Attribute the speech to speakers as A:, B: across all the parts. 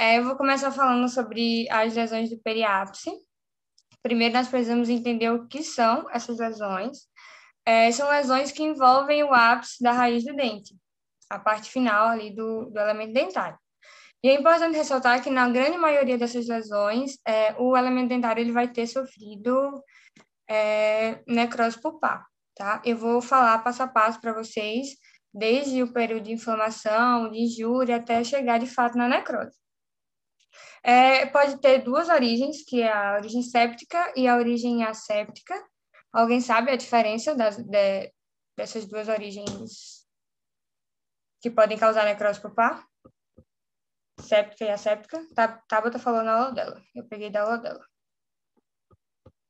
A: é, eu vou começar falando sobre as lesões do periápice. Primeiro, nós precisamos entender o que são essas lesões. É, são lesões que envolvem o ápice da raiz do dente, a parte final ali do, do elemento dentário. E é importante ressaltar que, na grande maioria dessas lesões, é, o elemento dentário ele vai ter sofrido é, necrose pulpar, tá? Eu vou falar passo a passo para vocês, desde o período de inflamação, de injúria, até chegar de fato na necrose. É, pode ter duas origens, que é a origem séptica e a origem asséptica. Alguém sabe a diferença das, de, dessas duas origens que podem causar necrose pulpar? Séptica e asséptica. Tá, Tabata falou na aula dela. Eu peguei da aula dela.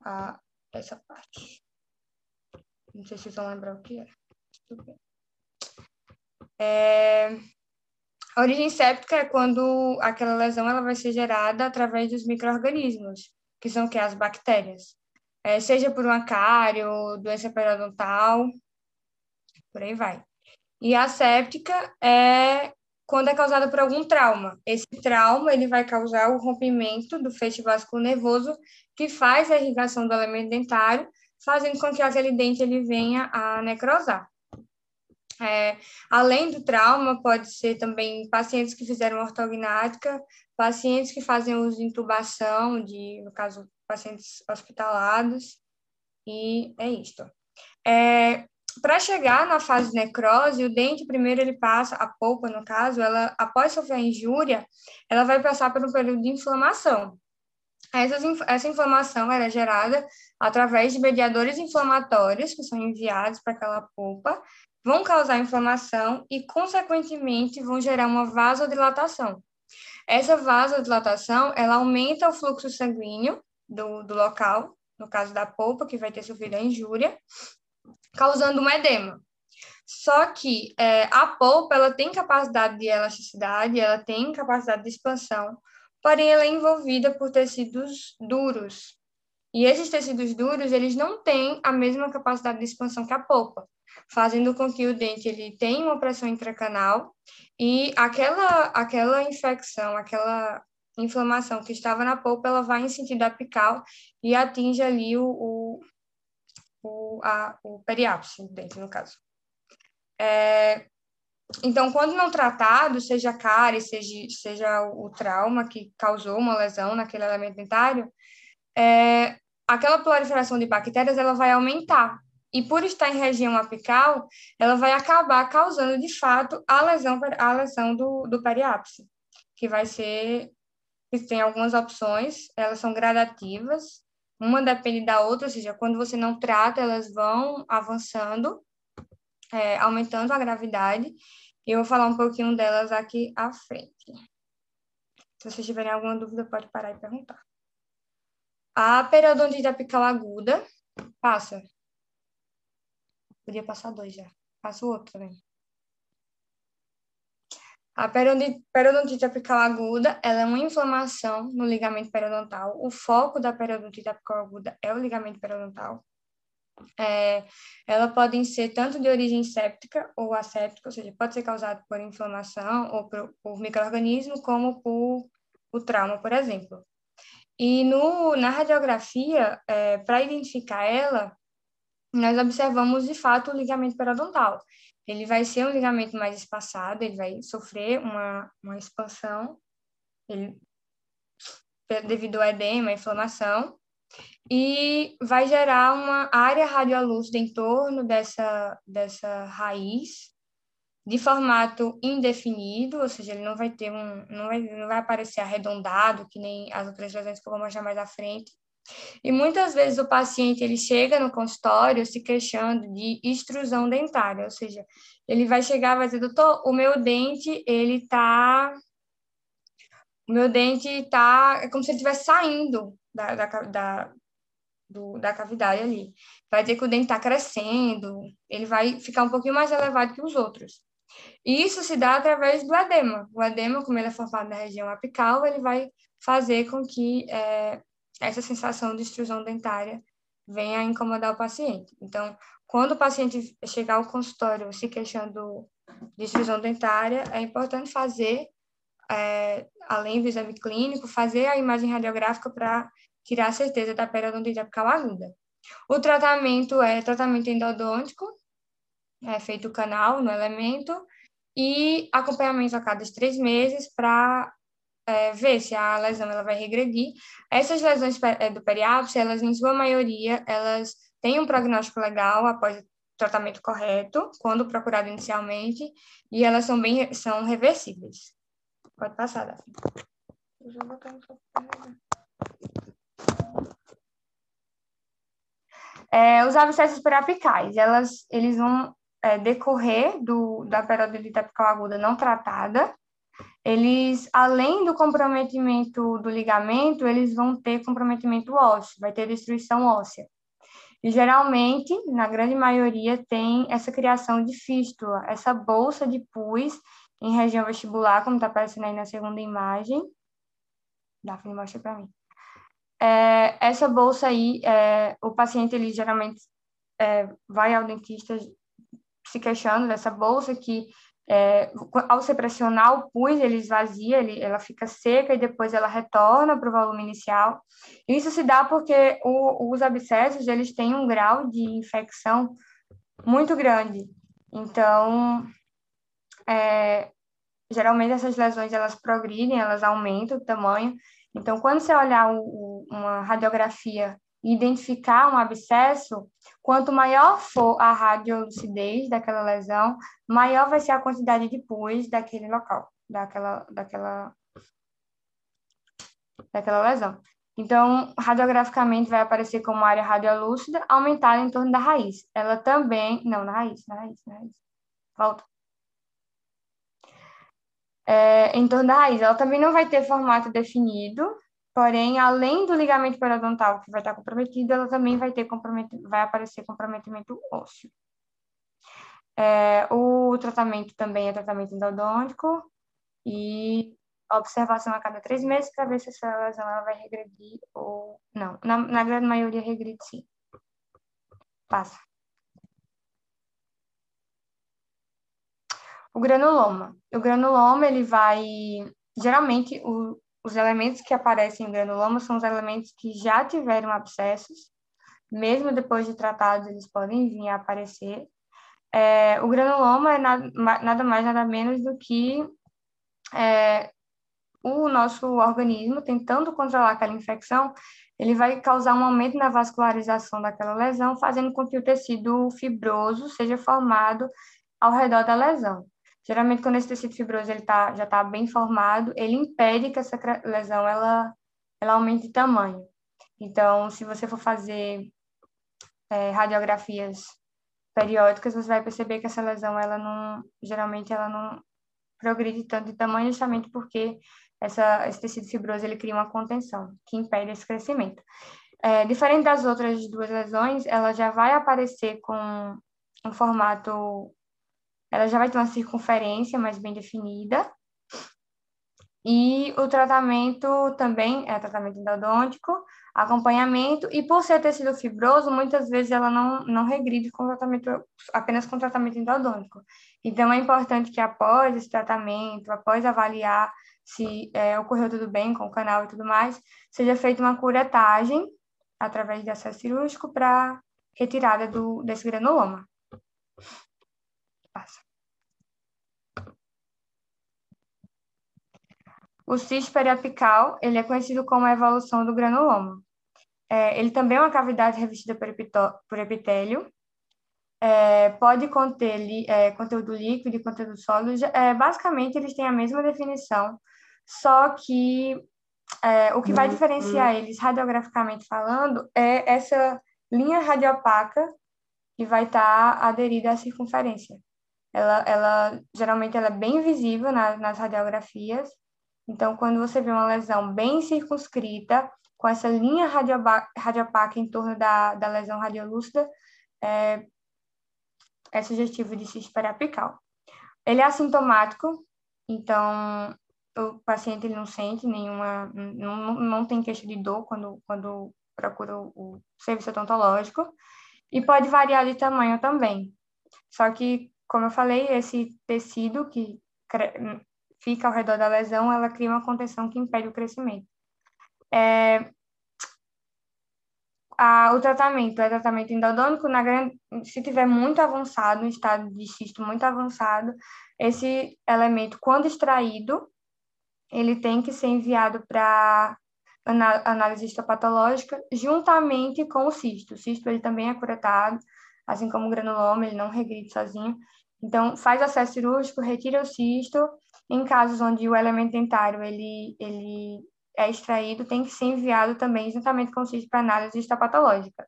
A: Ah, essa parte. Não sei se vocês vão lembrar o que é. Tudo bem. É, a origem séptica é quando aquela lesão ela vai ser gerada através dos micro-organismos, que são que as bactérias. É, seja por um cário, doença periodontal, por aí vai. E a séptica é quando é causada por algum trauma. Esse trauma ele vai causar o rompimento do feixe vascular nervoso que faz a irrigação do elemento dentário, fazendo com que aquele dente ele venha a necrosar. É, além do trauma, pode ser também pacientes que fizeram ortognática, pacientes que fazem uso de intubação, de, no caso, pacientes hospitalados, e é isto. É, para chegar na fase de necrose, o dente primeiro ele passa, a polpa no caso, ela após sofrer a injúria, ela vai passar por um período de inflamação. Essa, essa inflamação era gerada através de mediadores inflamatórios que são enviados para aquela polpa, vão causar inflamação e, consequentemente, vão gerar uma vasodilatação. Essa vasodilatação, ela aumenta o fluxo sanguíneo do, do local, no caso da polpa, que vai ter sofrido a injúria, causando um edema. Só que é, a polpa ela tem capacidade de elasticidade, ela tem capacidade de expansão, porém ela é envolvida por tecidos duros. E esses tecidos duros, eles não têm a mesma capacidade de expansão que a polpa, fazendo com que o dente ele tenha uma pressão intracanal e aquela aquela infecção, aquela inflamação que estava na polpa, ela vai em sentido apical e atinge ali o, o o, a, o periápice dentro, no caso. É, então, quando não tratado, seja a cárie, seja, seja o trauma que causou uma lesão naquele elemento dentário, é, aquela proliferação de bactérias ela vai aumentar. E por estar em região apical, ela vai acabar causando, de fato, a lesão, a lesão do, do periápice, que vai ser... Tem algumas opções, elas são gradativas, uma depende da outra, ou seja, quando você não trata, elas vão avançando, é, aumentando a gravidade. E eu vou falar um pouquinho delas aqui à frente. Se vocês tiverem alguma dúvida, pode parar e perguntar. A periodontite apical aguda, passa. Podia passar dois já. Passa o outro também. A periodontite apical aguda ela é uma inflamação no ligamento periodontal. O foco da periodontite apical aguda é o ligamento periodontal. É, ela podem ser tanto de origem séptica ou asséptica, ou seja, pode ser causada por inflamação ou por, por microorganismo, como por o trauma, por exemplo. E no, na radiografia, é, para identificar ela, nós observamos de fato o ligamento periodontal. Ele vai ser um ligamento mais espaçado, ele vai sofrer uma, uma expansão ele, devido ao edema, inflamação, e vai gerar uma área radiolúcida em torno dessa, dessa raiz, de formato indefinido, ou seja, ele não vai ter um, não vai, não vai aparecer arredondado, que nem as outras lesões que eu vou mostrar mais à frente, e muitas vezes o paciente ele chega no consultório se queixando de extrusão dentária, ou seja, ele vai chegar e vai dizer, doutor, o meu dente, ele tá... O meu dente tá... É como se ele estivesse saindo da, da, da, do, da cavidade ali. Vai dizer que o dente está crescendo, ele vai ficar um pouquinho mais elevado que os outros. E isso se dá através do edema. O edema, como ele é formado na região apical, ele vai fazer com que é, essa sensação de extrusão dentária venha a incomodar o paciente. Então, quando o paciente chegar ao consultório se queixando de extrusão dentária, é importante fazer é, além do exame clínico, fazer a imagem radiográfica para tirar a certeza da periodontite apical aguda. O tratamento é tratamento endodôntico, é feito canal no elemento, e acompanhamento a cada três meses para é, ver se a lesão ela vai regredir. Essas lesões é, do periápice, elas, em sua maioria, elas têm um prognóstico legal após o tratamento correto, quando procurado inicialmente, e elas são bem são reversíveis. Pode passar, Daphne. É, os abscessos periapicais, elas, eles vão é, decorrer do, da periodonte apical aguda não tratada, eles, além do comprometimento do ligamento, eles vão ter comprometimento ósseo, vai ter destruição óssea. E geralmente, na grande maioria, tem essa criação de fístula, essa bolsa de pus em região vestibular, como está aparecendo aí na segunda imagem. Daphne, mostra para mim. É, essa bolsa aí, é, o paciente, ele geralmente é, vai ao dentista se queixando dessa bolsa que é, ao se pressionar o pus, ele esvazia, ele, ela fica seca e depois ela retorna para o volume inicial. Isso se dá porque o, os abscessos, eles têm um grau de infecção muito grande. Então, é, geralmente essas lesões, elas progridem, elas aumentam o tamanho. Então, quando você olhar o, o, uma radiografia identificar um abscesso, quanto maior for a radiolucidez daquela lesão, maior vai ser a quantidade de pus daquele local, daquela, daquela, daquela lesão. Então, radiograficamente vai aparecer como área radiolúcida aumentada em torno da raiz. Ela também, não, na raiz, na raiz, na raiz. Volta. É, em torno da raiz, ela também não vai ter formato definido, Porém, além do ligamento periodontal que vai estar comprometido, ela também vai ter vai aparecer comprometimento ósseo. É, o tratamento também é tratamento endodôntico e observação a cada três meses para ver se essa lesão ela vai regredir ou não. Na, na grande maioria regride sim. Passa. O granuloma. O granuloma, ele vai... Geralmente, o, os elementos que aparecem em granuloma são os elementos que já tiveram abscessos, mesmo depois de tratados, eles podem vir a aparecer. É, o granuloma é nada, nada, mais, nada menos do que é, o nosso organismo tentando controlar aquela infecção, ele vai causar um aumento na vascularização daquela lesão, fazendo com que o tecido fibroso seja formado ao redor da lesão. Geralmente, quando esse tecido fibroso ele tá, já está bem formado, ele impede que essa lesão ela, ela aumente de tamanho. Então, se você for fazer é, radiografias periódicas, você vai perceber que essa lesão, ela não, geralmente, ela não progride tanto de tamanho, justamente porque essa, esse tecido fibroso ele cria uma contenção que impede esse crescimento. É, diferente das outras duas lesões, ela já vai aparecer com um formato ela já vai ter uma circunferência mais bem definida. E o tratamento também é tratamento endodôntico, acompanhamento, e por ser tecido fibroso, muitas vezes ela não, não regride com tratamento, apenas com tratamento endodôntico. Então, é importante que após esse tratamento, após avaliar se é, ocorreu tudo bem com o canal e tudo mais, seja feita uma curetagem através de acesso cirúrgico para retirada do, desse granuloma. Passa. O cisto periapical, ele é conhecido como a evolução do granuloma. É, ele também é uma cavidade revestida por epitélio, é, pode conter li, é, conteúdo líquido e conteúdo sólido. É, basicamente, eles têm a mesma definição, só que é, o que vai diferenciar eles, radiograficamente falando, é essa linha radiopaca que vai estar tá aderida à circunferência ela, ela geralmente ela é bem visível na, nas radiografias. Então, quando você vê uma lesão bem circunscrita, com essa linha radiopaca em torno da, da lesão radiolúcida, é, é sugestivo de cisto periapical. Ele é assintomático, então o paciente não sente nenhuma, não, não tem queixa de dor quando, quando procura o, o serviço odontológico, e pode variar de tamanho também. Só que como eu falei, esse tecido que fica ao redor da lesão, ela cria uma contenção que impede o crescimento. É, a, o tratamento é tratamento endodônico, na grande, se tiver muito avançado, um estado de cisto muito avançado, esse elemento, quando extraído, ele tem que ser enviado para análise histopatológica juntamente com o cisto. O cisto ele também é curetado, assim como o granuloma, ele não regride sozinho. Então, faz acesso cirúrgico, retira o cisto. Em casos onde o elemento dentário ele, ele é extraído, tem que ser enviado também juntamente com o cisto para análise histopatológica.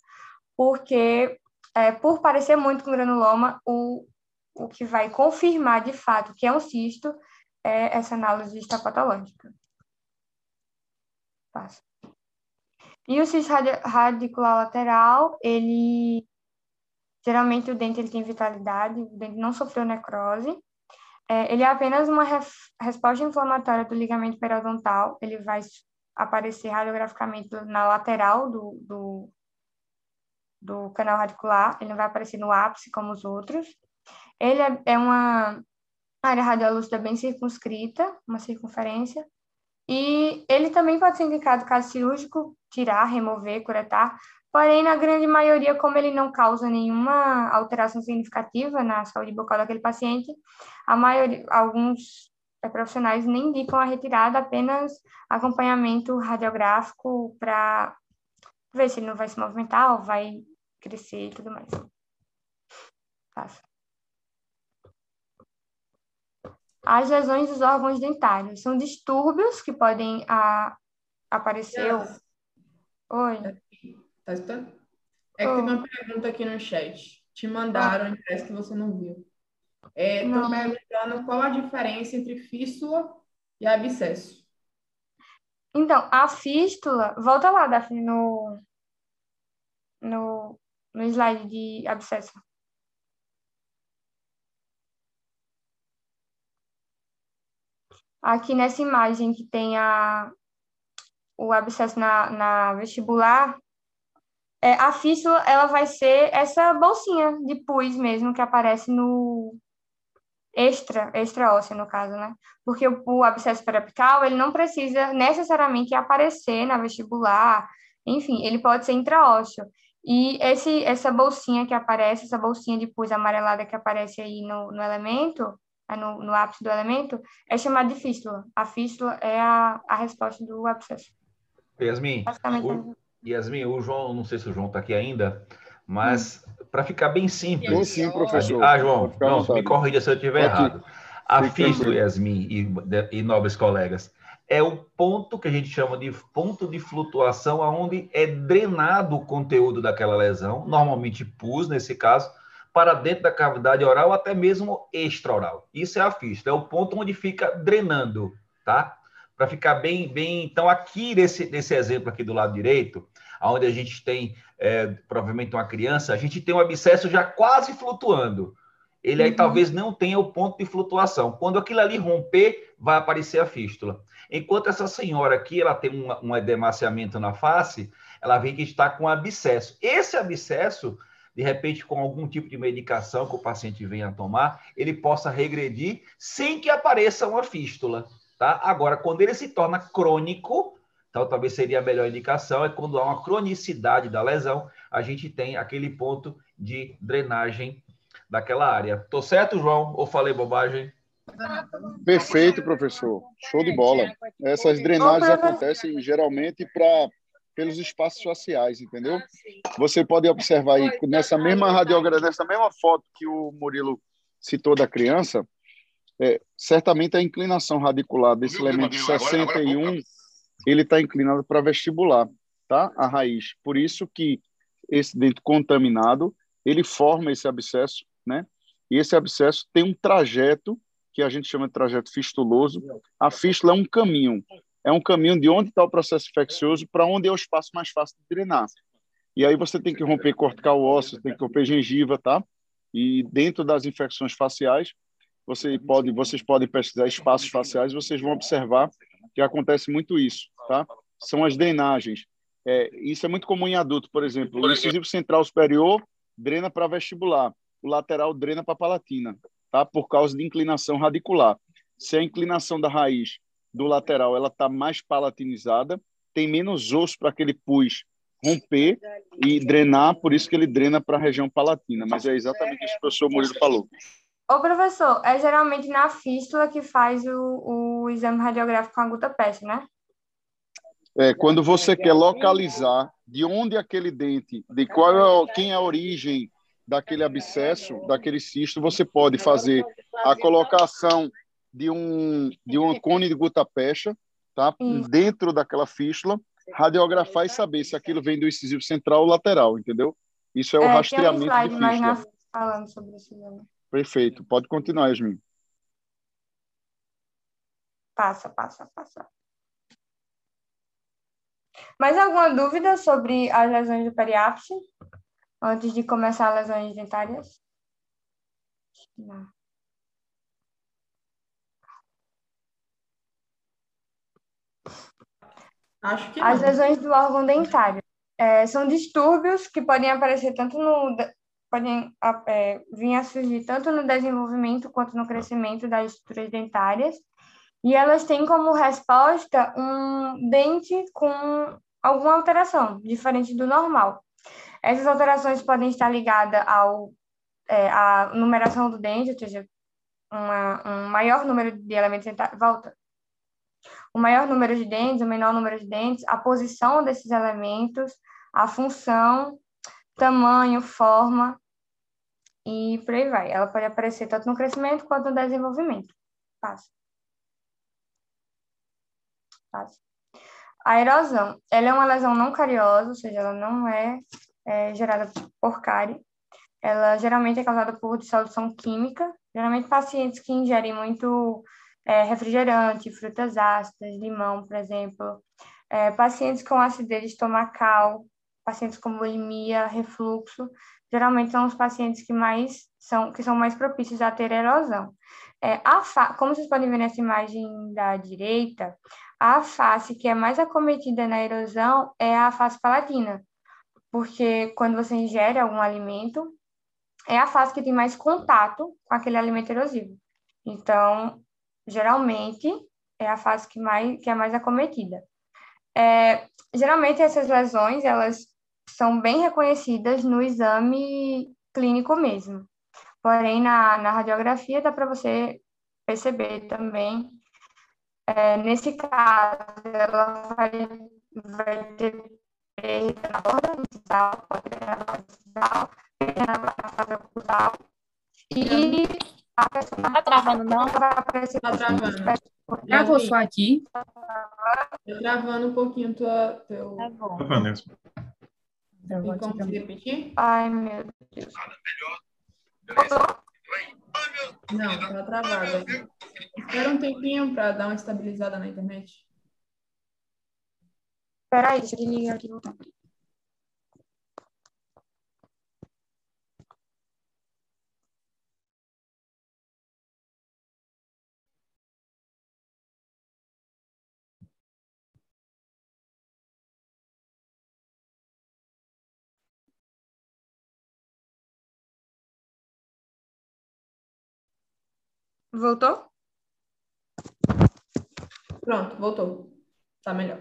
A: Porque, é, por parecer muito com granuloma, o, o que vai confirmar de fato que é um cisto é essa análise histopatológica. Passa. E o cisto radicular lateral, ele geralmente o dente ele tem vitalidade, o dente não sofreu necrose. É, ele é apenas uma resposta inflamatória do ligamento periodontal, ele vai aparecer radiograficamente na lateral do, do, do canal radicular, ele não vai aparecer no ápice como os outros. Ele é, é uma área radiolúcida bem circunscrita, uma circunferência, e ele também pode ser indicado caso cirúrgico, tirar, remover, curetar, porém, na grande maioria, como ele não causa nenhuma alteração significativa na saúde bucal daquele paciente, a maioria, alguns profissionais nem indicam a retirada, apenas acompanhamento radiográfico para ver se ele não vai se movimentar ou vai crescer e tudo mais. Passa. As lesões dos órgãos dentários são distúrbios que podem a, aparecer. Oi.
B: Tá escutando? É que oh. tem uma pergunta aqui no chat. Te mandaram, ah. parece que você não viu. É, perguntando qual a diferença entre fístula e abscesso.
A: Então, a fístula, volta lá, Daphne, no, no, no slide de abscesso. Aqui nessa imagem que tem a, o abscesso na, na vestibular, é, a fístula ela vai ser essa bolsinha de pus mesmo que aparece no extra, extra óssea no caso, né? Porque o, o abscesso periapical, ele não precisa necessariamente aparecer na vestibular, enfim, ele pode ser intraósseo. E esse, essa bolsinha que aparece, essa bolsinha de pus amarelada que aparece aí no, no elemento, é no, no ápice do elemento, é chamada de fístula. A fístula é a, a resposta do abscesso.
C: Yasmin, o, Yasmin, o João, não sei se o João está aqui ainda, mas hum. para ficar bem simples.
D: Sim, professor.
C: Ah, João, João me corrija se eu estiver errado. A fístula, Yasmin e, e nobres colegas, é o ponto que a gente chama de ponto de flutuação, aonde é drenado o conteúdo daquela lesão, normalmente pus nesse caso, para dentro da cavidade oral até mesmo extraoral. Isso é a fístula, é o ponto onde fica drenando, tá? Para ficar bem, bem. Então, aqui nesse, nesse exemplo aqui do lado direito, onde a gente tem é, provavelmente uma criança, a gente tem um abscesso já quase flutuando. Ele aí uhum. talvez não tenha o ponto de flutuação. Quando aquilo ali romper, vai aparecer a fístula. Enquanto essa senhora aqui, ela tem um, um edemaciamento na face, ela vê que está com abscesso. Esse abscesso de repente, com algum tipo de medicação que o paciente venha a tomar, ele possa regredir sem que apareça uma fístula. Tá? Agora, quando ele se torna crônico, então talvez seria a melhor indicação, é quando há uma cronicidade da lesão, a gente tem aquele ponto de drenagem daquela área. Tô certo, João? Ou falei bobagem?
D: Perfeito, professor. Show de bola. Essas drenagens acontecem geralmente para pelos espaços faciais, entendeu? Você pode observar aí nessa mesma radiografia, nessa mesma foto que o Murilo citou da criança, é, certamente a inclinação radicular desse elemento 61, ele está inclinado para vestibular, tá? A raiz. Por isso que esse dente contaminado, ele forma esse abscesso, né? E esse abscesso tem um trajeto que a gente chama de trajeto fistuloso. A fístula é um caminho é um caminho de onde está o processo infeccioso para onde é o espaço mais fácil de drenar. E aí você tem que romper cortical ósseo, tem que romper gengiva, tá? E dentro das infecções faciais, você pode, vocês podem pesquisar espaços faciais, vocês vão observar que acontece muito isso, tá? São as drenagens. É, isso é muito comum em adulto, por exemplo. O incisivo central superior drena para vestibular, o lateral drena para palatina, tá? Por causa de inclinação radicular. se a inclinação da raiz do lateral ela está mais palatinizada, tem menos osso para aquele pus romper e drenar, por isso que ele drena para a região palatina. Mas é exatamente isso que o professor Murilo falou.
A: Ô, professor, é geralmente na fístula que faz o, o exame radiográfico com a gota-peste, né?
D: É, quando você quer localizar de onde aquele dente, de qual é, quem é a origem daquele abscesso, daquele cisto, você pode fazer a colocação de um de um cone de gota-pecha, tá? Dentro daquela fístula, radiografar e saber se aquilo vem do incisivo central ou lateral, entendeu? Isso é o é, rastreamento um de fístula. falando sobre isso. Né? Perfeito. Pode continuar, Yasmin.
A: Passa, passa, passa. Mais alguma dúvida sobre as lesões do periápice? Antes de começar as lesões dentárias? Não.
B: Acho que
A: As lesões do órgão dentário é, são distúrbios que podem aparecer tanto no podem é, vir a surgir tanto no desenvolvimento quanto no crescimento das estruturas dentárias e elas têm como resposta um dente com alguma alteração diferente do normal. Essas alterações podem estar ligadas ao é, à numeração do dente, ou seja, uma, um maior número de elementos dentários. Volta o maior número de dentes, o menor número de dentes, a posição desses elementos, a função, tamanho, forma e por aí vai. Ela pode aparecer tanto no crescimento quanto no desenvolvimento. Passa. Passa. A erosão, ela é uma lesão não cariosa, ou seja, ela não é, é gerada por cárie. Ela geralmente é causada por dissolução química. Geralmente pacientes que ingerem muito é, refrigerante, frutas ácidas, limão, por exemplo. É, pacientes com acidez estomacal, pacientes com bulimia, refluxo, geralmente são os pacientes que mais são que são mais propícios a ter erosão. É, a fa como vocês podem ver nessa imagem da direita, a face que é mais acometida na erosão é a face palatina, porque quando você ingere algum alimento, é a face que tem mais contato com aquele alimento erosivo. Então, geralmente é a fase que, mais, que é mais acometida. É, geralmente essas lesões, elas são bem reconhecidas no exame clínico mesmo. Porém, na, na radiografia dá para você perceber também. É, nesse caso, ela vai, vai ter perda na borda pode ter na borda incisal, perda na fase ocultal. E
E: a pessoa não tá travando, não? Vai aparecer
B: tá travando.
E: Travou só aqui.
B: Tá travando um pouquinho tua, teu...
E: Tá bom.
F: Tá vendo isso?
B: Como repetir?
A: Ai, meu Deus.
B: Não, tá travado aqui. Espera um tempinho para dar uma estabilizada na internet.
A: Espera aí, deixa eu ligar aqui e voltar. Voltou?
B: Pronto, voltou. Tá melhor.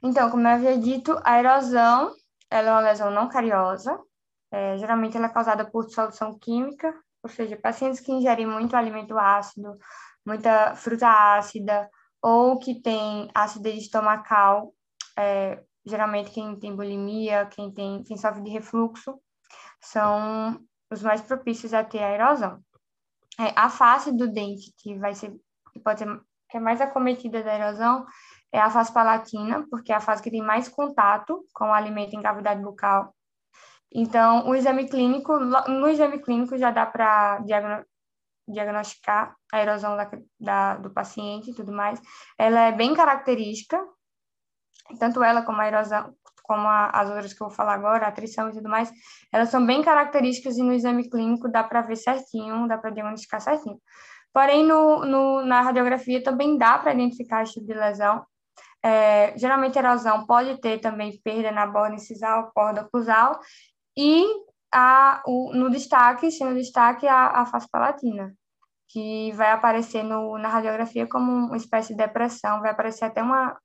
A: Então, como eu havia dito, a erosão ela é uma lesão não cariosa. É, geralmente ela é causada por dissolução química, ou seja, pacientes que ingerem muito alimento ácido, muita fruta ácida, ou que tem acidez estomacal, é, geralmente quem tem bulimia, quem, tem, quem sofre de refluxo, são os mais propícios a ter a erosão é, a face do dente que vai ser que pode ser que é mais acometida da erosão é a face palatina, porque é a face que tem mais contato com o alimento em cavidade bucal. Então, o exame clínico, no exame clínico já dá para diagnosticar a erosão da, da, do paciente e tudo mais. Ela é bem característica, tanto ela como a erosão, como a, as outras que eu vou falar agora, a e tudo mais, elas são bem características e no exame clínico dá para ver certinho, dá para diagnosticar certinho. Porém, no, no, na radiografia também dá para identificar esse tipo de lesão. É, geralmente, erosão pode ter também perda na borda incisal, borda oclusal, e a, o, no destaque, no destaque, a, a face palatina. que vai aparecer no, na radiografia como uma espécie de depressão, vai aparecer até uma...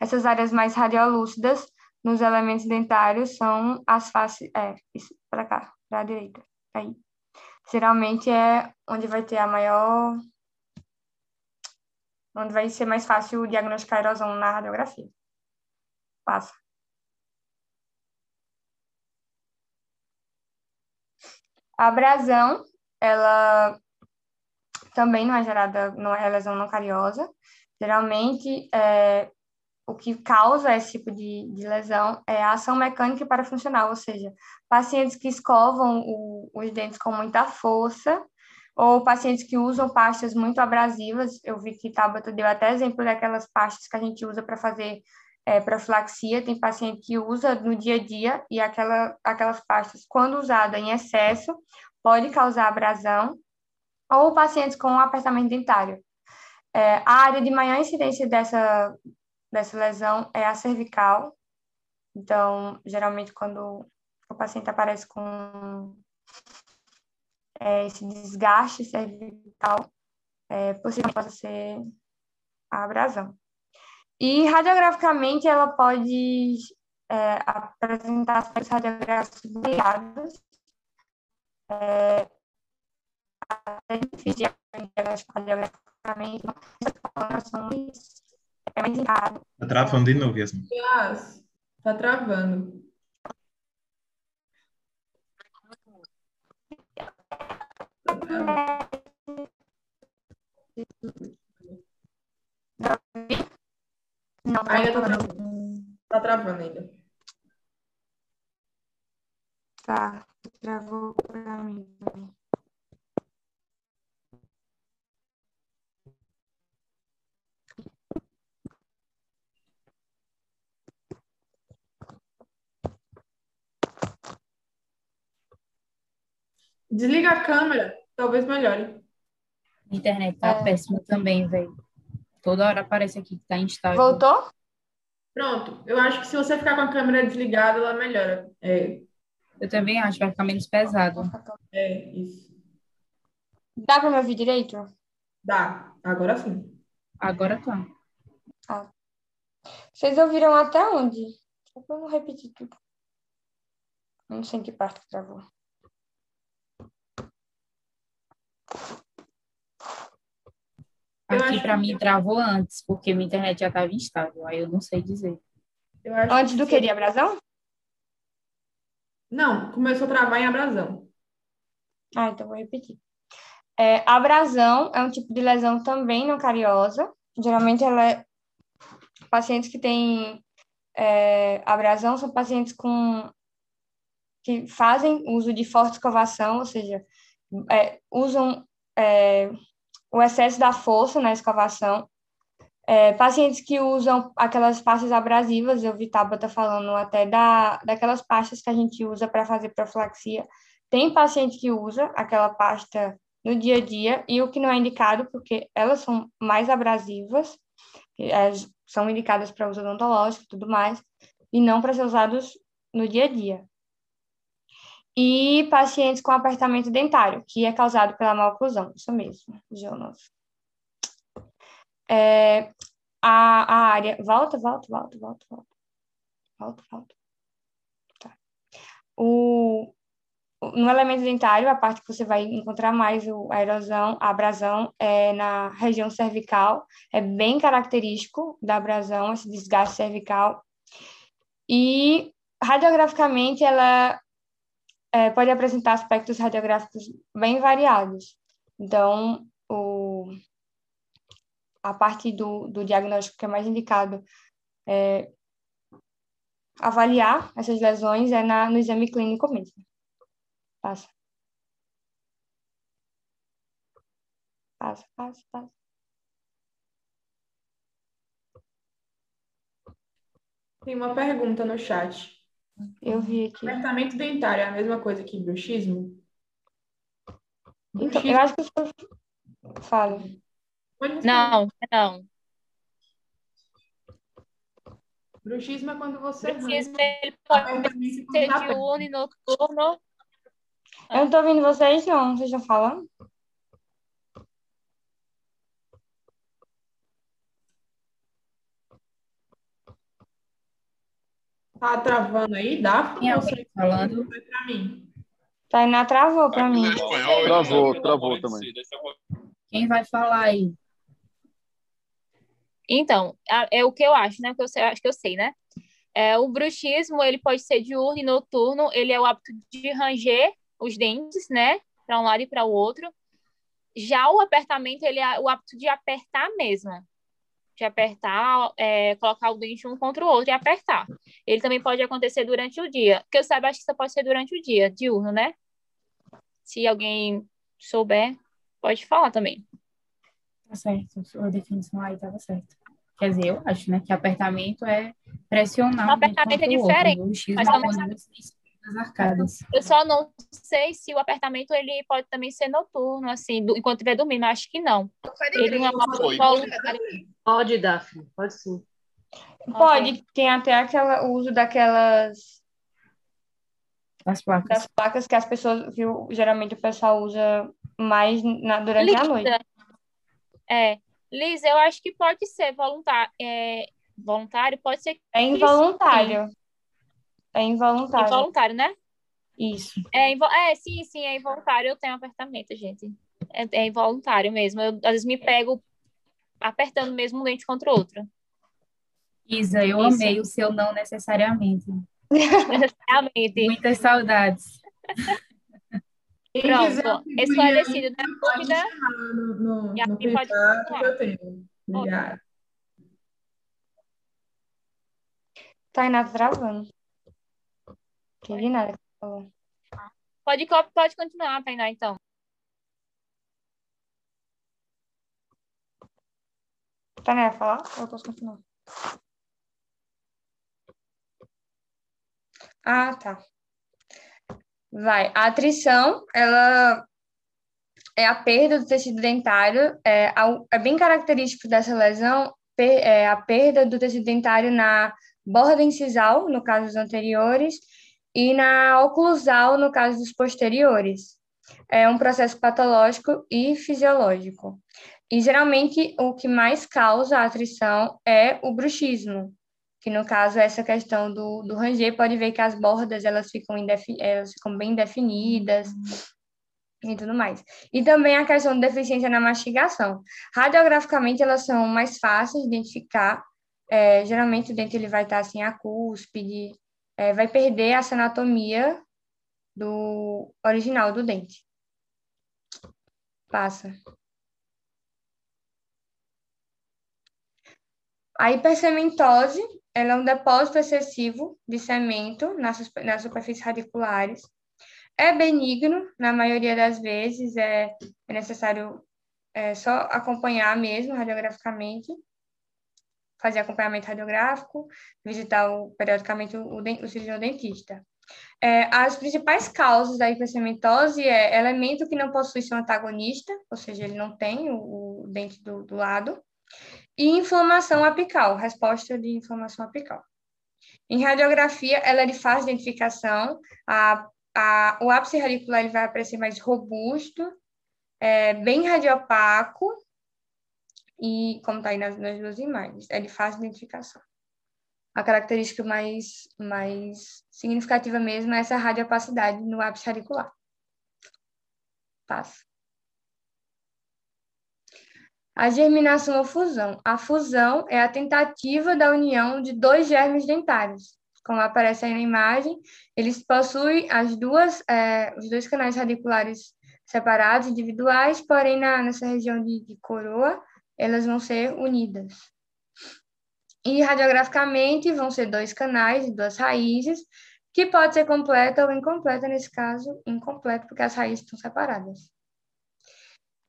A: Essas áreas mais radiolúcidas nos elementos dentários são as faces... É, para cá, para a direita, aí. Geralmente é onde vai ter a maior... Onde vai ser mais fácil diagnosticar erosão na radiografia. Passa. A abrasão, ela também não é gerada, não é lesão não cariosa. Geralmente, é, o que causa esse tipo de, de, lesão é a ação mecânica e parafuncional, ou seja, pacientes que escovam o, os dentes com muita força ou pacientes que usam pastas muito abrasivas. Eu vi que Tabata deu até exemplo daquelas pastas que a gente usa para fazer é, profilaxia. Tem paciente que usa no dia a dia e aquela, aquelas pastas, quando usada em excesso, pode causar abrasão ou pacientes com apertamento dentário. É, a área de maior incidência dessa, dessa lesão é a cervical. Então, geralmente, quando o paciente aparece com é, esse desgaste cervical, é, possivelmente pode ser a abrasão. E radiograficamente, ela pode é, apresentar aspectos radiográficos variados, é, é difícil de radiograficamente, mas é mais indicado.
F: Tá travando de novo, Yasmin.
B: Tá travando.
A: Não,
B: ainda tá travando. Tá travando ainda.
A: Tá, travou pra mim também.
B: Desliga a câmera, talvez melhore.
E: A internet tá é. péssima também, velho. Toda hora aparece aqui que tá instável.
A: Voltou?
B: Pronto. Eu acho que se você ficar com a câmera desligada, ela melhora. É.
E: Eu também acho, vai ficar menos pesado.
B: É, isso.
A: Dá para me ouvir direito?
B: Dá. Agora sim.
E: Agora tá.
A: Ah. Vocês ouviram até onde? Só para não repetir tudo. Não sei em que parte que travou.
E: Aqui para mim travou antes, porque minha internet já estava instável, aí eu não sei dizer.
A: antes do que? De abrasão?
B: Não, começou a travar em abrasão.
A: Ah, então vou repetir. É, abrasão é um tipo de lesão também não cariosa. Geralmente ela é pacientes que têm é, abrasão são pacientes com que fazem uso de forte escovação, ou seja, é, usam é, o excesso da força na escovação. É, pacientes que usam aquelas pastas abrasivas, eu vi Tabata falando até da, daquelas pastas que a gente usa para fazer profilaxia. Tem paciente que usa aquela pasta no dia a dia, e o que não é indicado, porque elas são mais abrasivas, é, são indicadas para uso odontológico e tudo mais, e não para ser usados no dia a dia e pacientes com apertamento dentário, que é causado pela maloclusão. Isso mesmo, Jonas. É, a, a área. Volta, volta, volta, volta, volta. Volta, volta. Tá. O, no elemento dentário, a parte que você vai encontrar mais o, a erosão, a abrasão, é na região cervical. É bem característico da abrasão, esse desgaste cervical. E radiograficamente, ela é, pode apresentar aspectos radiográficos bem variados. Então, o, a parte do, do diagnóstico que é mais indicado é avaliar essas lesões é na, no exame clínico mesmo. Passa. Passa, passa, passa.
B: Tem uma pergunta no chat.
A: Eu vi aqui.
B: Apertamento dentário é a mesma coisa que bruxismo?
A: Então, eu acho que eu falo.
E: Não, não.
B: Bruxismo é quando você.
E: Bruxismo ele pode ser diurno e noturno.
A: Eu não tô ouvindo vocês, não. Vocês estão falando?
B: Tá travando aí, dá?
E: Quem é alguém falando?
B: Pra mim.
A: Tainá travou para mim.
D: Travou, travou também.
E: Quem vai falar aí?
F: Então, é o que eu acho, né? O que eu sei, acho que eu sei, né? É, o bruxismo, ele pode ser diurno e noturno, ele é o hábito de ranger os dentes, né? Para um lado e para o outro. Já o apertamento, ele é o hábito de apertar mesmo. De apertar, é, colocar o dente um contra o outro e apertar. Ele também pode acontecer durante o dia. Que eu saiba, acho que isso pode ser durante o dia, diurno, né? Se alguém souber, pode falar também.
E: Tá certo, sua definição aí estava certa. Quer dizer, eu acho, né, que apertamento é pressionar
F: O
E: um dente
F: apertamento é
E: o outro.
F: diferente,
E: O bruxismo
F: mas
E: é as arcadas.
F: Eu só não sei se o apertamento ele pode também ser noturno, assim, do- enquanto estiver dormindo, mas acho que não. Ele não é uma.
G: Pode, Daphne, pode sim.
A: Pode, tem até aquela, o uso daquelas
E: Das placas.
A: das placas que as pessoas, que o- geralmente o pessoal usa mais na, durante a noite.
F: Lisa, é, Liz, eu acho que pode ser voluntário, é, voluntário, pode ser
A: É involuntário. É involuntário.
F: involuntário, né?
A: Isso.
F: É, invo- é, sim, sim, é involuntário, eu tenho apertamento, gente. É, é involuntário mesmo. Eu, às vezes me pego apertando mesmo um dente contra o outro.
E: Isa, eu
F: Isso.
E: amei o seu não necessariamente.
F: Necessariamente.
E: Muitas saudades.
F: Pronto, esclarecido da
B: pode
F: dúvida.
B: chamar no, no,
F: E
B: no
F: pode
B: que eu tenho. Obrigada.
A: Tainá tá travando. Entendi nada. que você falou.
F: Pode, pode continuar, Tainá, então.
A: Tainá, vai falar? Ou eu posso continuar? Ah, tá. Vai. A atrição, ela é a perda do tecido dentário. É, é bem característico dessa lesão é a perda do tecido dentário na borda incisal, no caso dos anteriores, e na oclusal, no caso dos posteriores. É um processo patológico e fisiológico. E geralmente o que mais causa a atrição é o bruxismo, que no caso é essa questão do, do ranger, pode ver que as bordas elas ficam, indefi elas ficam bem definidas e tudo mais. E também a questão de deficiência na mastigação. Radiograficamente elas são mais fáceis de identificar, é, geralmente o dente ele vai estar assim, a cúspide, é, vai perder essa anatomia do original do dente. Passa. A hipercementose, ela é um depósito excessivo de cemento nas, nas superfícies radiculares. É benigno, na maioria das vezes, é, é necessário é, só acompanhar mesmo radiograficamente, fazer acompanhamento radiográfico, visitar o- periodicamente o, o, o cirurgião dentista. É, as principais causas da hipercementose é elemento que não possui seu antagonista, ou seja, ele não tem o, o dente do, do lado, e inflamação apical, resposta de inflamação apical. Em radiografia, ela é de fácil identificação, a, a, o ápice radicular ele vai aparecer mais robusto, é, bem radiopaco, e como está aí nas, nas duas imagens, é de fácil identificação. A característica mais, mais significativa mesmo é essa radiopacidade no ápice radicular. Passa. A germinação ou fusão. A fusão é a tentativa da união de dois germes dentários. Como aparece aí na imagem, eles possuem as duas, é, os dois canais radiculares separados, individuais, porém na, nessa região de, de coroa, elas vão ser unidas. E radiograficamente vão ser dois canais e duas raízes, que pode ser completa ou incompleta, nesse caso, incompleta, porque as raízes estão separadas.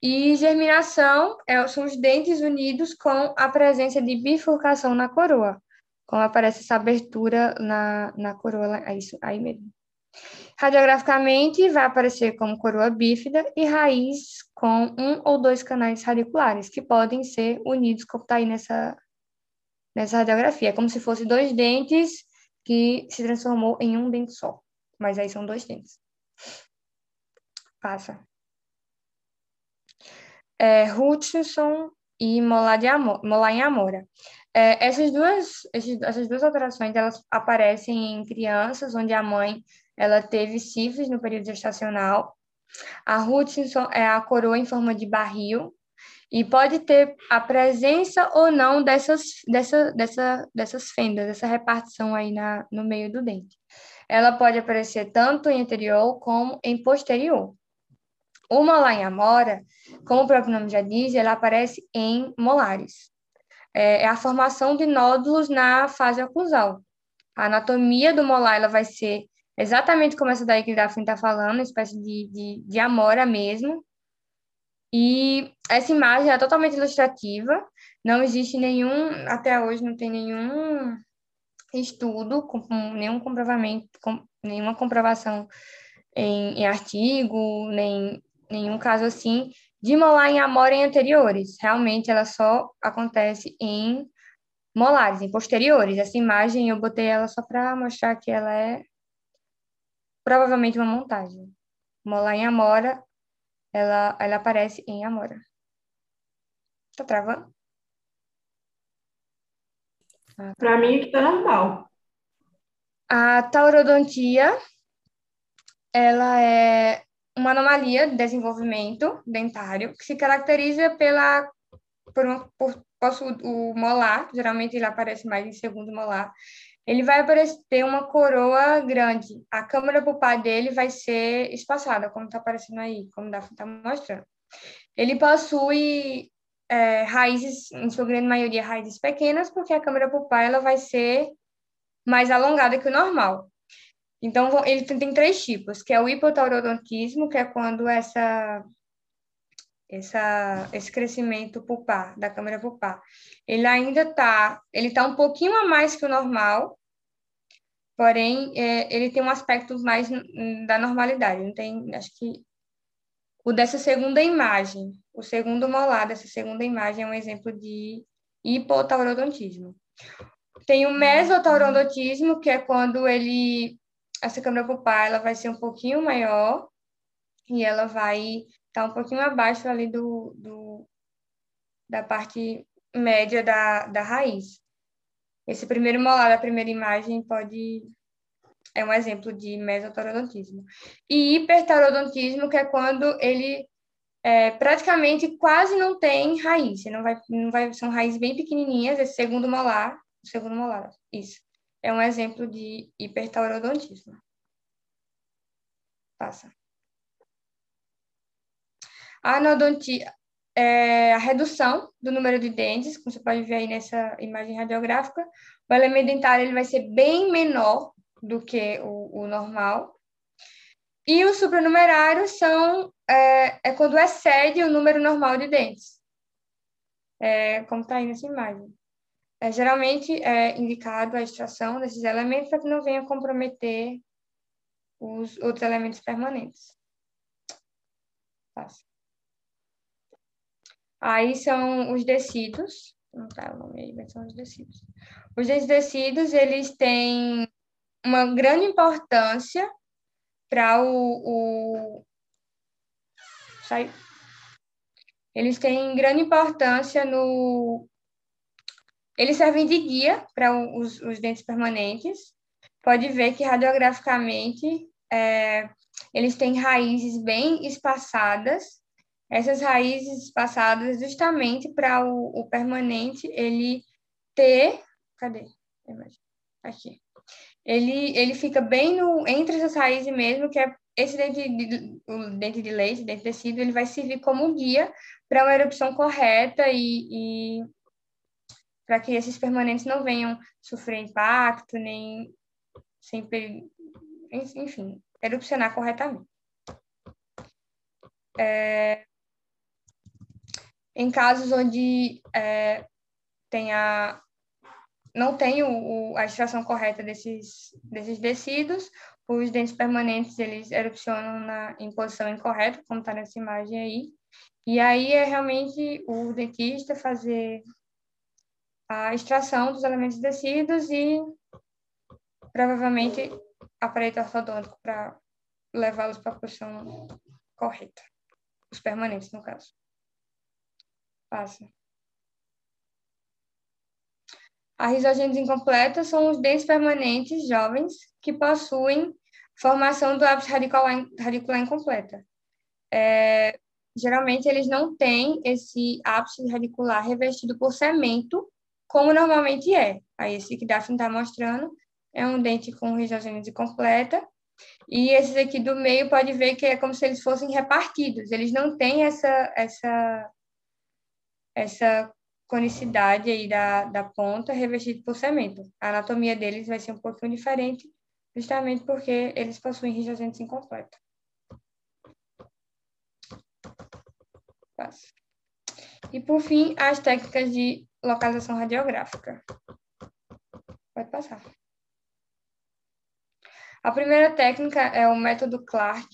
A: E germinação é, são os dentes unidos com a presença de bifurcação na coroa, como aparece essa abertura na, na coroa, é isso aí mesmo. Radiograficamente, vai aparecer como coroa bífida e raiz com um ou dois canais radiculares, que podem ser unidos, como está aí nessa, nessa radiografia. É como se fossem dois dentes que se transformou em um dente só, mas aí são dois dentes. Passa. É, Hutchinson e molar, de amor, molar em amora. É, essas, duas, essas duas alterações elas aparecem em crianças onde a mãe ela teve sífilis no período gestacional. A Hutchinson é a coroa em forma de barril e pode ter a presença ou não dessas, dessa, dessa, dessas fendas, dessa repartição aí na, no meio do dente. Ela pode aparecer tanto em anterior como em posterior. O molar em amora, como o próprio nome já diz, ela aparece em molares. É, é a formação de nódulos na fase oclusal. A anatomia do molar ela vai ser exatamente como essa daí que o Daphne está falando, uma espécie de, de, de amora mesmo. E essa imagem é totalmente ilustrativa, não existe nenhum, até hoje não tem nenhum estudo, nenhum comprovamento, com, nenhuma comprovação em, em artigo, nem nenhum caso assim, de molar em amora em anteriores. Realmente ela só acontece em molares, em posteriores. Essa imagem eu botei ela só para mostrar que ela é provavelmente uma montagem. Molar em amora, ela, ela aparece em amora. Tá travando?
B: Ah, Para mim aqui tá normal.
A: A taurodontia, ela é uma anomalia de desenvolvimento dentário que se caracteriza pela por, uma, por, por o molar, geralmente ele aparece mais em segundo molar, ele vai ter uma coroa grande. A câmara pulpar dele vai ser espaçada, como está aparecendo aí, como o está mostrando. Ele possui é, raízes, em sua grande maioria, raízes pequenas, porque a câmara pulpar ela vai ser mais alongada que o normal. Então, ele tem três tipos, que é o hipotaurodontismo, que é quando essa, essa, esse crescimento pulpar, da câmara pulpar, ele ainda está, ele está um pouquinho a mais que o normal, porém, é, ele tem um aspecto mais da normalidade, não tem, acho que, o dessa segunda imagem, o segundo molar dessa segunda imagem é um exemplo de hipotaurodontismo. Tem o mesotaurodontismo, que é quando ele essa câmera pulpar ela vai ser um pouquinho maior e ela vai estar tá um pouquinho abaixo ali do, do da parte média da, da raiz. Esse primeiro molar da primeira imagem pode é um exemplo de mesotaurodontismo. E hipertaurodontismo, que é quando ele é, praticamente quase não tem raiz. Não vai, não vai, são raízes bem pequenininhas, esse segundo molar, segundo molar, isso é um exemplo de hipertaurodontismo. Passa. Anodontia é a redução do número de dentes, como você pode ver aí nessa imagem radiográfica. O elemento dentário ele vai ser bem menor do que o, o normal. E os supranumerários são é, é, quando excede o número normal de dentes, é, como está aí nessa imagem. É, geralmente é indicado a extração desses elementos para que não venha comprometer os outros elementos permanentes. Passa. Aí são os decíduos, não tá o nome aí, mas são os decíduos. Os decíduos, eles têm uma grande importância para o, o... Sai. Eles têm grande importância no eles servem de guia para os, os, dentes permanentes. Pode ver que radiograficamente é, eles têm raízes bem espaçadas. Essas raízes espaçadas justamente para o, o permanente ele ter, cadê? Aqui. Ele, ele fica bem no, entre essas raízes mesmo, que é esse dente de, o dente de leite, dente de tecido, ele vai servir como guia para uma erupção correta e, e para que esses permanentes não venham sofrer impacto, nem sempre, enfim, erupcionar corretamente. É, em casos onde é, tenha, não tem o, a extração correta desses, desses tecidos, os dentes permanentes eles erupcionam na, em posição incorreta, como está nessa imagem aí. E aí é realmente o dentista fazer a extração dos elementos tecidos e provavelmente aparelho ortodôntico para levá-los para a posição correta. Os permanentes, no caso. Passa. A risogênese incompleta são os dentes permanentes jovens que possuem formação do ápice radicular, radicular incompleta. É, geralmente, eles não têm esse ápice radicular revestido por cemento, como normalmente é. Aí, esse que Daphne está mostrando é um dente com risogênese completa, e esses aqui do meio pode ver que é como se eles fossem repartidos. Eles não têm essa essa essa conicidade aí da, da ponta revestida por cemento. A anatomia deles vai ser um pouquinho diferente, justamente porque eles possuem rijogênese incompleta. Passa. E, por fim, as técnicas de localização radiográfica. Pode passar. A primeira técnica é o método Clark.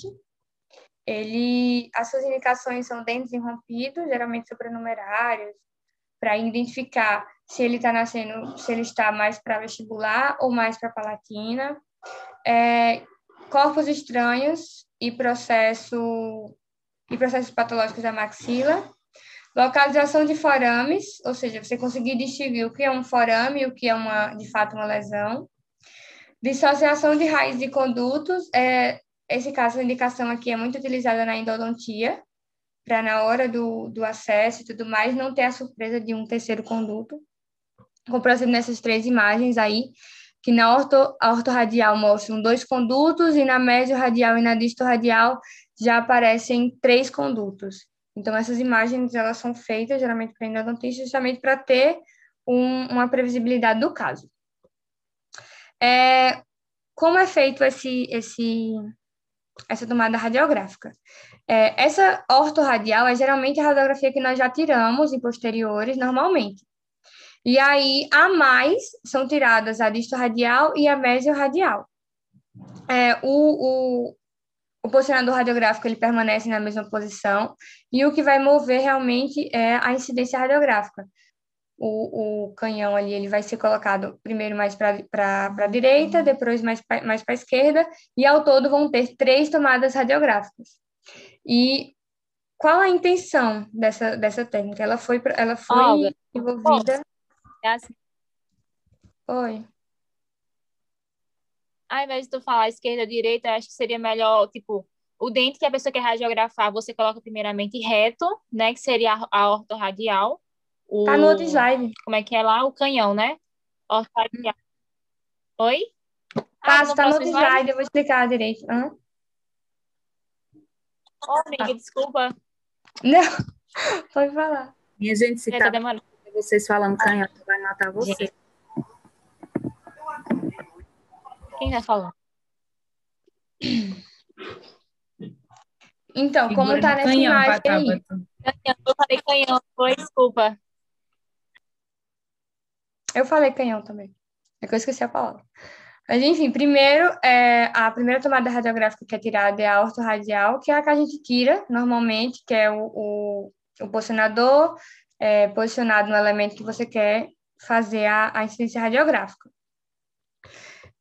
A: Ele, as suas indicações são dentes irrompidos, geralmente supernumerários, para identificar se ele está nascendo, se ele está mais para vestibular ou mais para palatina. É, corpos estranhos e processo e processos patológicos da maxila. Localização de forames, ou seja, você conseguir distinguir o que é um forame e o que é uma, de fato uma lesão. Dissociação de raiz de condutos, é, esse caso, a indicação aqui é muito utilizada na endodontia, para na hora do, do acesso e tudo mais, não ter a surpresa de um terceiro conduto. Exemplo, nessas três imagens aí, que na orto, ortorradial mostram dois condutos e na médio-radial e na distorradial já aparecem três condutos. Então, essas imagens, elas são feitas, geralmente, para endodontista, justamente para ter um, uma previsibilidade do caso. É, como é feito esse, esse, essa tomada radiográfica? É, essa ortorradial é geralmente a radiografia que nós já tiramos em posteriores, normalmente. E aí, a mais, são tiradas a distorradial e a mesiorradial. É, o, o, o posicionador radiográfico ele permanece na mesma posição e o que vai mover realmente é a incidência radiográfica o, o canhão ali ele vai ser colocado primeiro mais para a direita, depois mais, mais para a esquerda, e ao todo vão ter três tomadas radiográficas. E qual a intenção dessa, dessa técnica? Ela foi, ela foi Olga. envolvida.
F: Assim.
A: Oi.
F: Ao invés de tu falar esquerda, direita, acho que seria melhor, tipo, o dente que a pessoa quer radiografar, você coloca primeiramente reto, né? Que seria a, a ortorradial o,
A: tá no outro slide.
F: Como é que é lá? O canhão, né? Ortodial. Oi?
A: Ah, tá, tá no outro slide? slide, eu vou explicar direito. Hã?
F: Ô, oh, amiga, ah. desculpa.
A: Não, pode falar.
E: Minha gente, se tá vocês falando canhão, vai matar você.
F: Quem tá falando?
A: Então, como tá nessa canhão, imagem aí...
F: Eu falei canhão, foi, desculpa.
A: Eu falei canhão também. É que eu esqueci a palavra. Mas, enfim, primeiro, é, a primeira tomada radiográfica que é tirada é a ortorradial, que é a que a gente tira normalmente, que é o, o, o posicionador é, posicionado no elemento que você quer fazer a, a incidência radiográfica.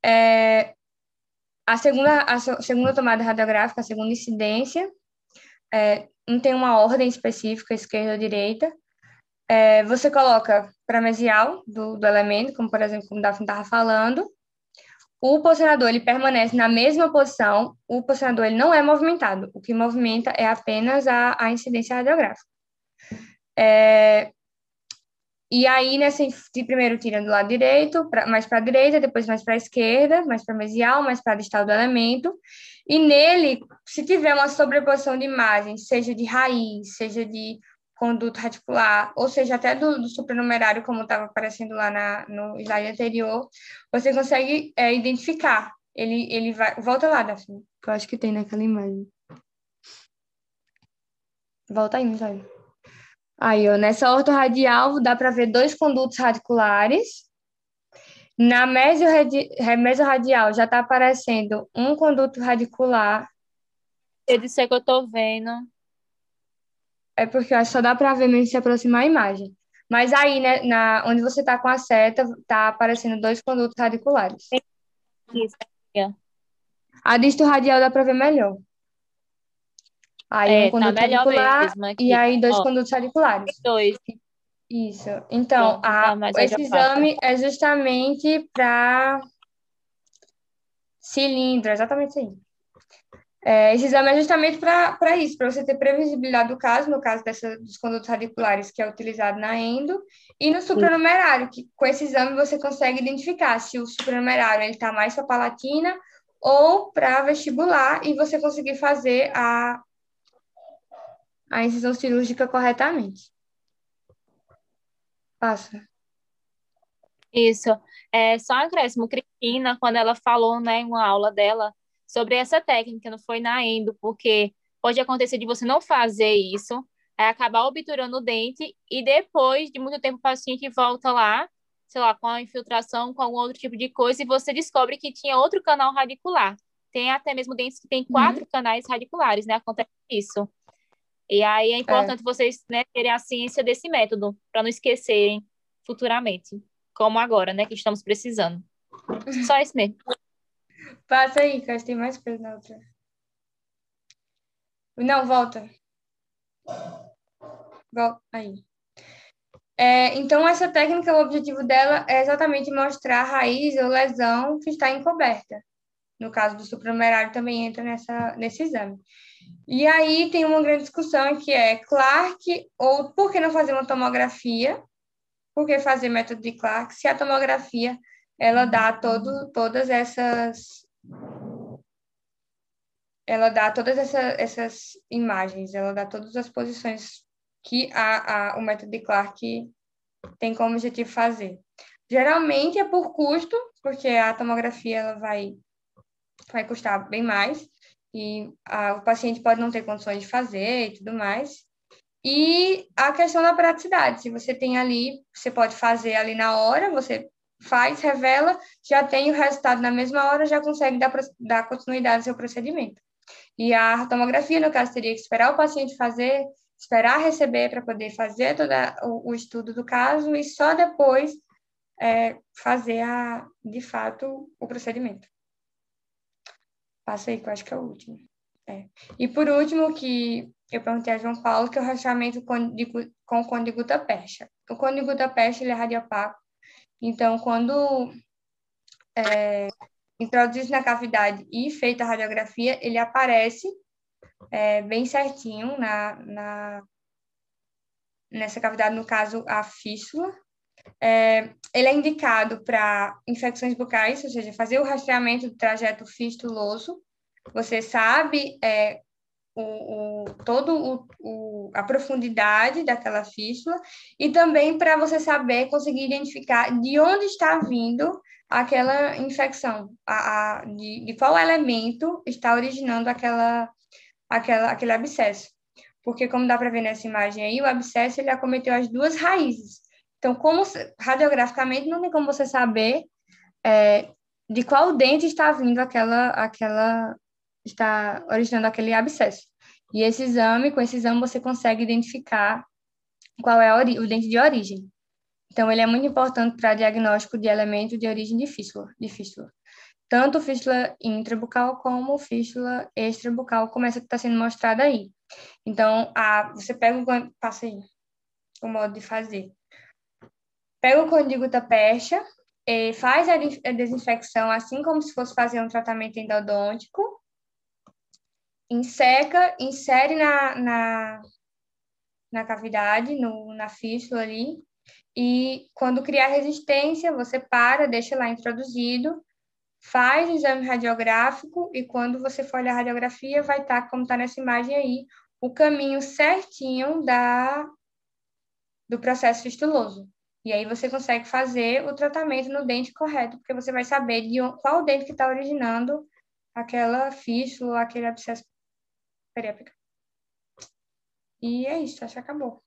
A: É, a, segunda, a segunda tomada radiográfica, a segunda incidência, é, não tem uma ordem específica, esquerda ou direita, é, você coloca para mesial do, do elemento, como por exemplo, como o Daphne estava falando. O posicionador ele permanece na mesma posição, o posicionador ele não é movimentado, o que movimenta é apenas a, a incidência radiográfica. É, e aí, nesse, primeiro tira do lado direito, pra, mais para a direita, depois mais para a esquerda, mais para mesial, mais para distal do elemento. E nele, se tiver uma sobreposição de imagens, seja de raiz, seja de conduto reticular, ou seja, até do, do supranumerário, como estava aparecendo lá na, no slide anterior, você consegue é, identificar. Ele, ele vai. Volta lá, Daphne, que eu acho que tem naquela imagem. Volta aí, Misael. Aí, ó, nessa ortorradial dá para ver dois condutos radiculares. Na mesorradial já está aparecendo um conduto radicular.
F: Eu disse que eu estou vendo
A: é porque acho que só dá para ver mesmo se aproximar a imagem. Mas aí, né, na, onde você está com a seta, está aparecendo dois condutos radiculares.
F: Isso.
A: A disto radial dá para ver melhor. Aí
F: é,
A: um tá conduto
F: tá
A: radicular e aí dois Ó, condutos radiculares.
F: Dois.
A: Isso. Então, a, esse exame é justamente para cilindro, exatamente isso aí. É, esse exame é justamente para isso, para você ter previsibilidade do caso, no caso dessa, dos condutos radiculares que é utilizado na endo, e no supranumerário, que com esse exame você consegue identificar se o supranumerário está mais para palatina ou para vestibular, e você conseguir fazer a, a incisão cirúrgica corretamente. Passa.
F: Isso. É, só um acréscimo, Cristina, quando ela falou né, em uma aula dela sobre essa técnica, não foi na endo, porque pode acontecer de você não fazer isso, é acabar obturando o dente e depois de muito tempo o paciente volta lá, sei lá, com a infiltração, com algum outro tipo de coisa, e você descobre que tinha outro canal radicular. Tem até mesmo dentes que tem quatro uhum. canais radiculares, né? Acontece isso. E aí é importante é. vocês né, terem a ciência desse método, para não esquecerem futuramente, como agora, né, que estamos precisando. Só isso mesmo.
A: Passa aí, acho que tem mais coisa na outra. Não, volta. Volta aí. É, então, essa técnica, o objetivo dela é exatamente mostrar a raiz ou lesão que está encoberta. No caso do supranumerário, também entra nessa, nesse exame. E aí tem uma grande discussão que é Clark ou por que não fazer uma tomografia? Por que fazer método de Clark se a tomografia ela dá todo, todas essas ela dá todas essa, essas imagens, ela dá todas as posições que a, a, o método de Clark tem como objetivo fazer. Geralmente é por custo, porque a tomografia ela vai, vai custar bem mais, e a, o paciente pode não ter condições de fazer e tudo mais. E a questão da praticidade, se você tem ali, você pode fazer ali na hora, você faz, revela, já tem o resultado na mesma hora, já consegue dar, dar continuidade ao seu procedimento. E a tomografia, no caso, teria que esperar o paciente fazer, esperar receber para poder fazer todo o, o, estudo do caso e só depois é, fazer, a, de fato, o procedimento. Passa aí, que eu acho que é o último. É. E por último, que eu perguntei a João Paulo, que é o rastreamento com, com o gutta percha. O cone de gutta percha, ele é radiopaco, então, quando é, introduzido na cavidade e feita a radiografia, ele aparece é, bem certinho na, na, nessa cavidade, no caso, a fístula. É, ele é indicado para infecções bucais, ou seja, fazer o rastreamento do trajeto fistuloso. Você sabe é, o, o, todo o, o, a profundidade daquela fístula e também para você saber, conseguir identificar de onde está vindo aquela infecção, a, a de, de, qual elemento está originando aquela, aquela, aquele abscesso. Porque, como dá para ver nessa imagem aí, o abscesso ele acometeu as duas raízes. Então, como radiograficamente, não tem como você saber é, de qual dente está vindo aquela, aquela está originando aquele abscesso. E esse exame, com esse exame, você consegue identificar qual é o dente de origem. Então, ele é muito importante para diagnóstico de elemento de origem de fístula, de fístula. Tanto fístula intrabucal como fístula extrabucal, como essa que está sendo mostrada aí. Então, a, você pega o... Passa aí o modo de fazer. Pega o condigota percha, faz a desinfecção, assim como se fosse fazer um tratamento endodôntico, enseca, insere na, na, na cavidade, no, na fístula ali, e quando criar resistência, você para, deixa lá introduzido, faz o exame radiográfico, e quando você for olhar a radiografia, vai estar, tá, como está nessa imagem aí, o caminho certinho da, do processo fistuloso. E aí você consegue fazer o tratamento no dente correto, porque você vai saber de qual dente que está originando aquela fístula, aquele abscesso periópica. E é isso, acho que acabou.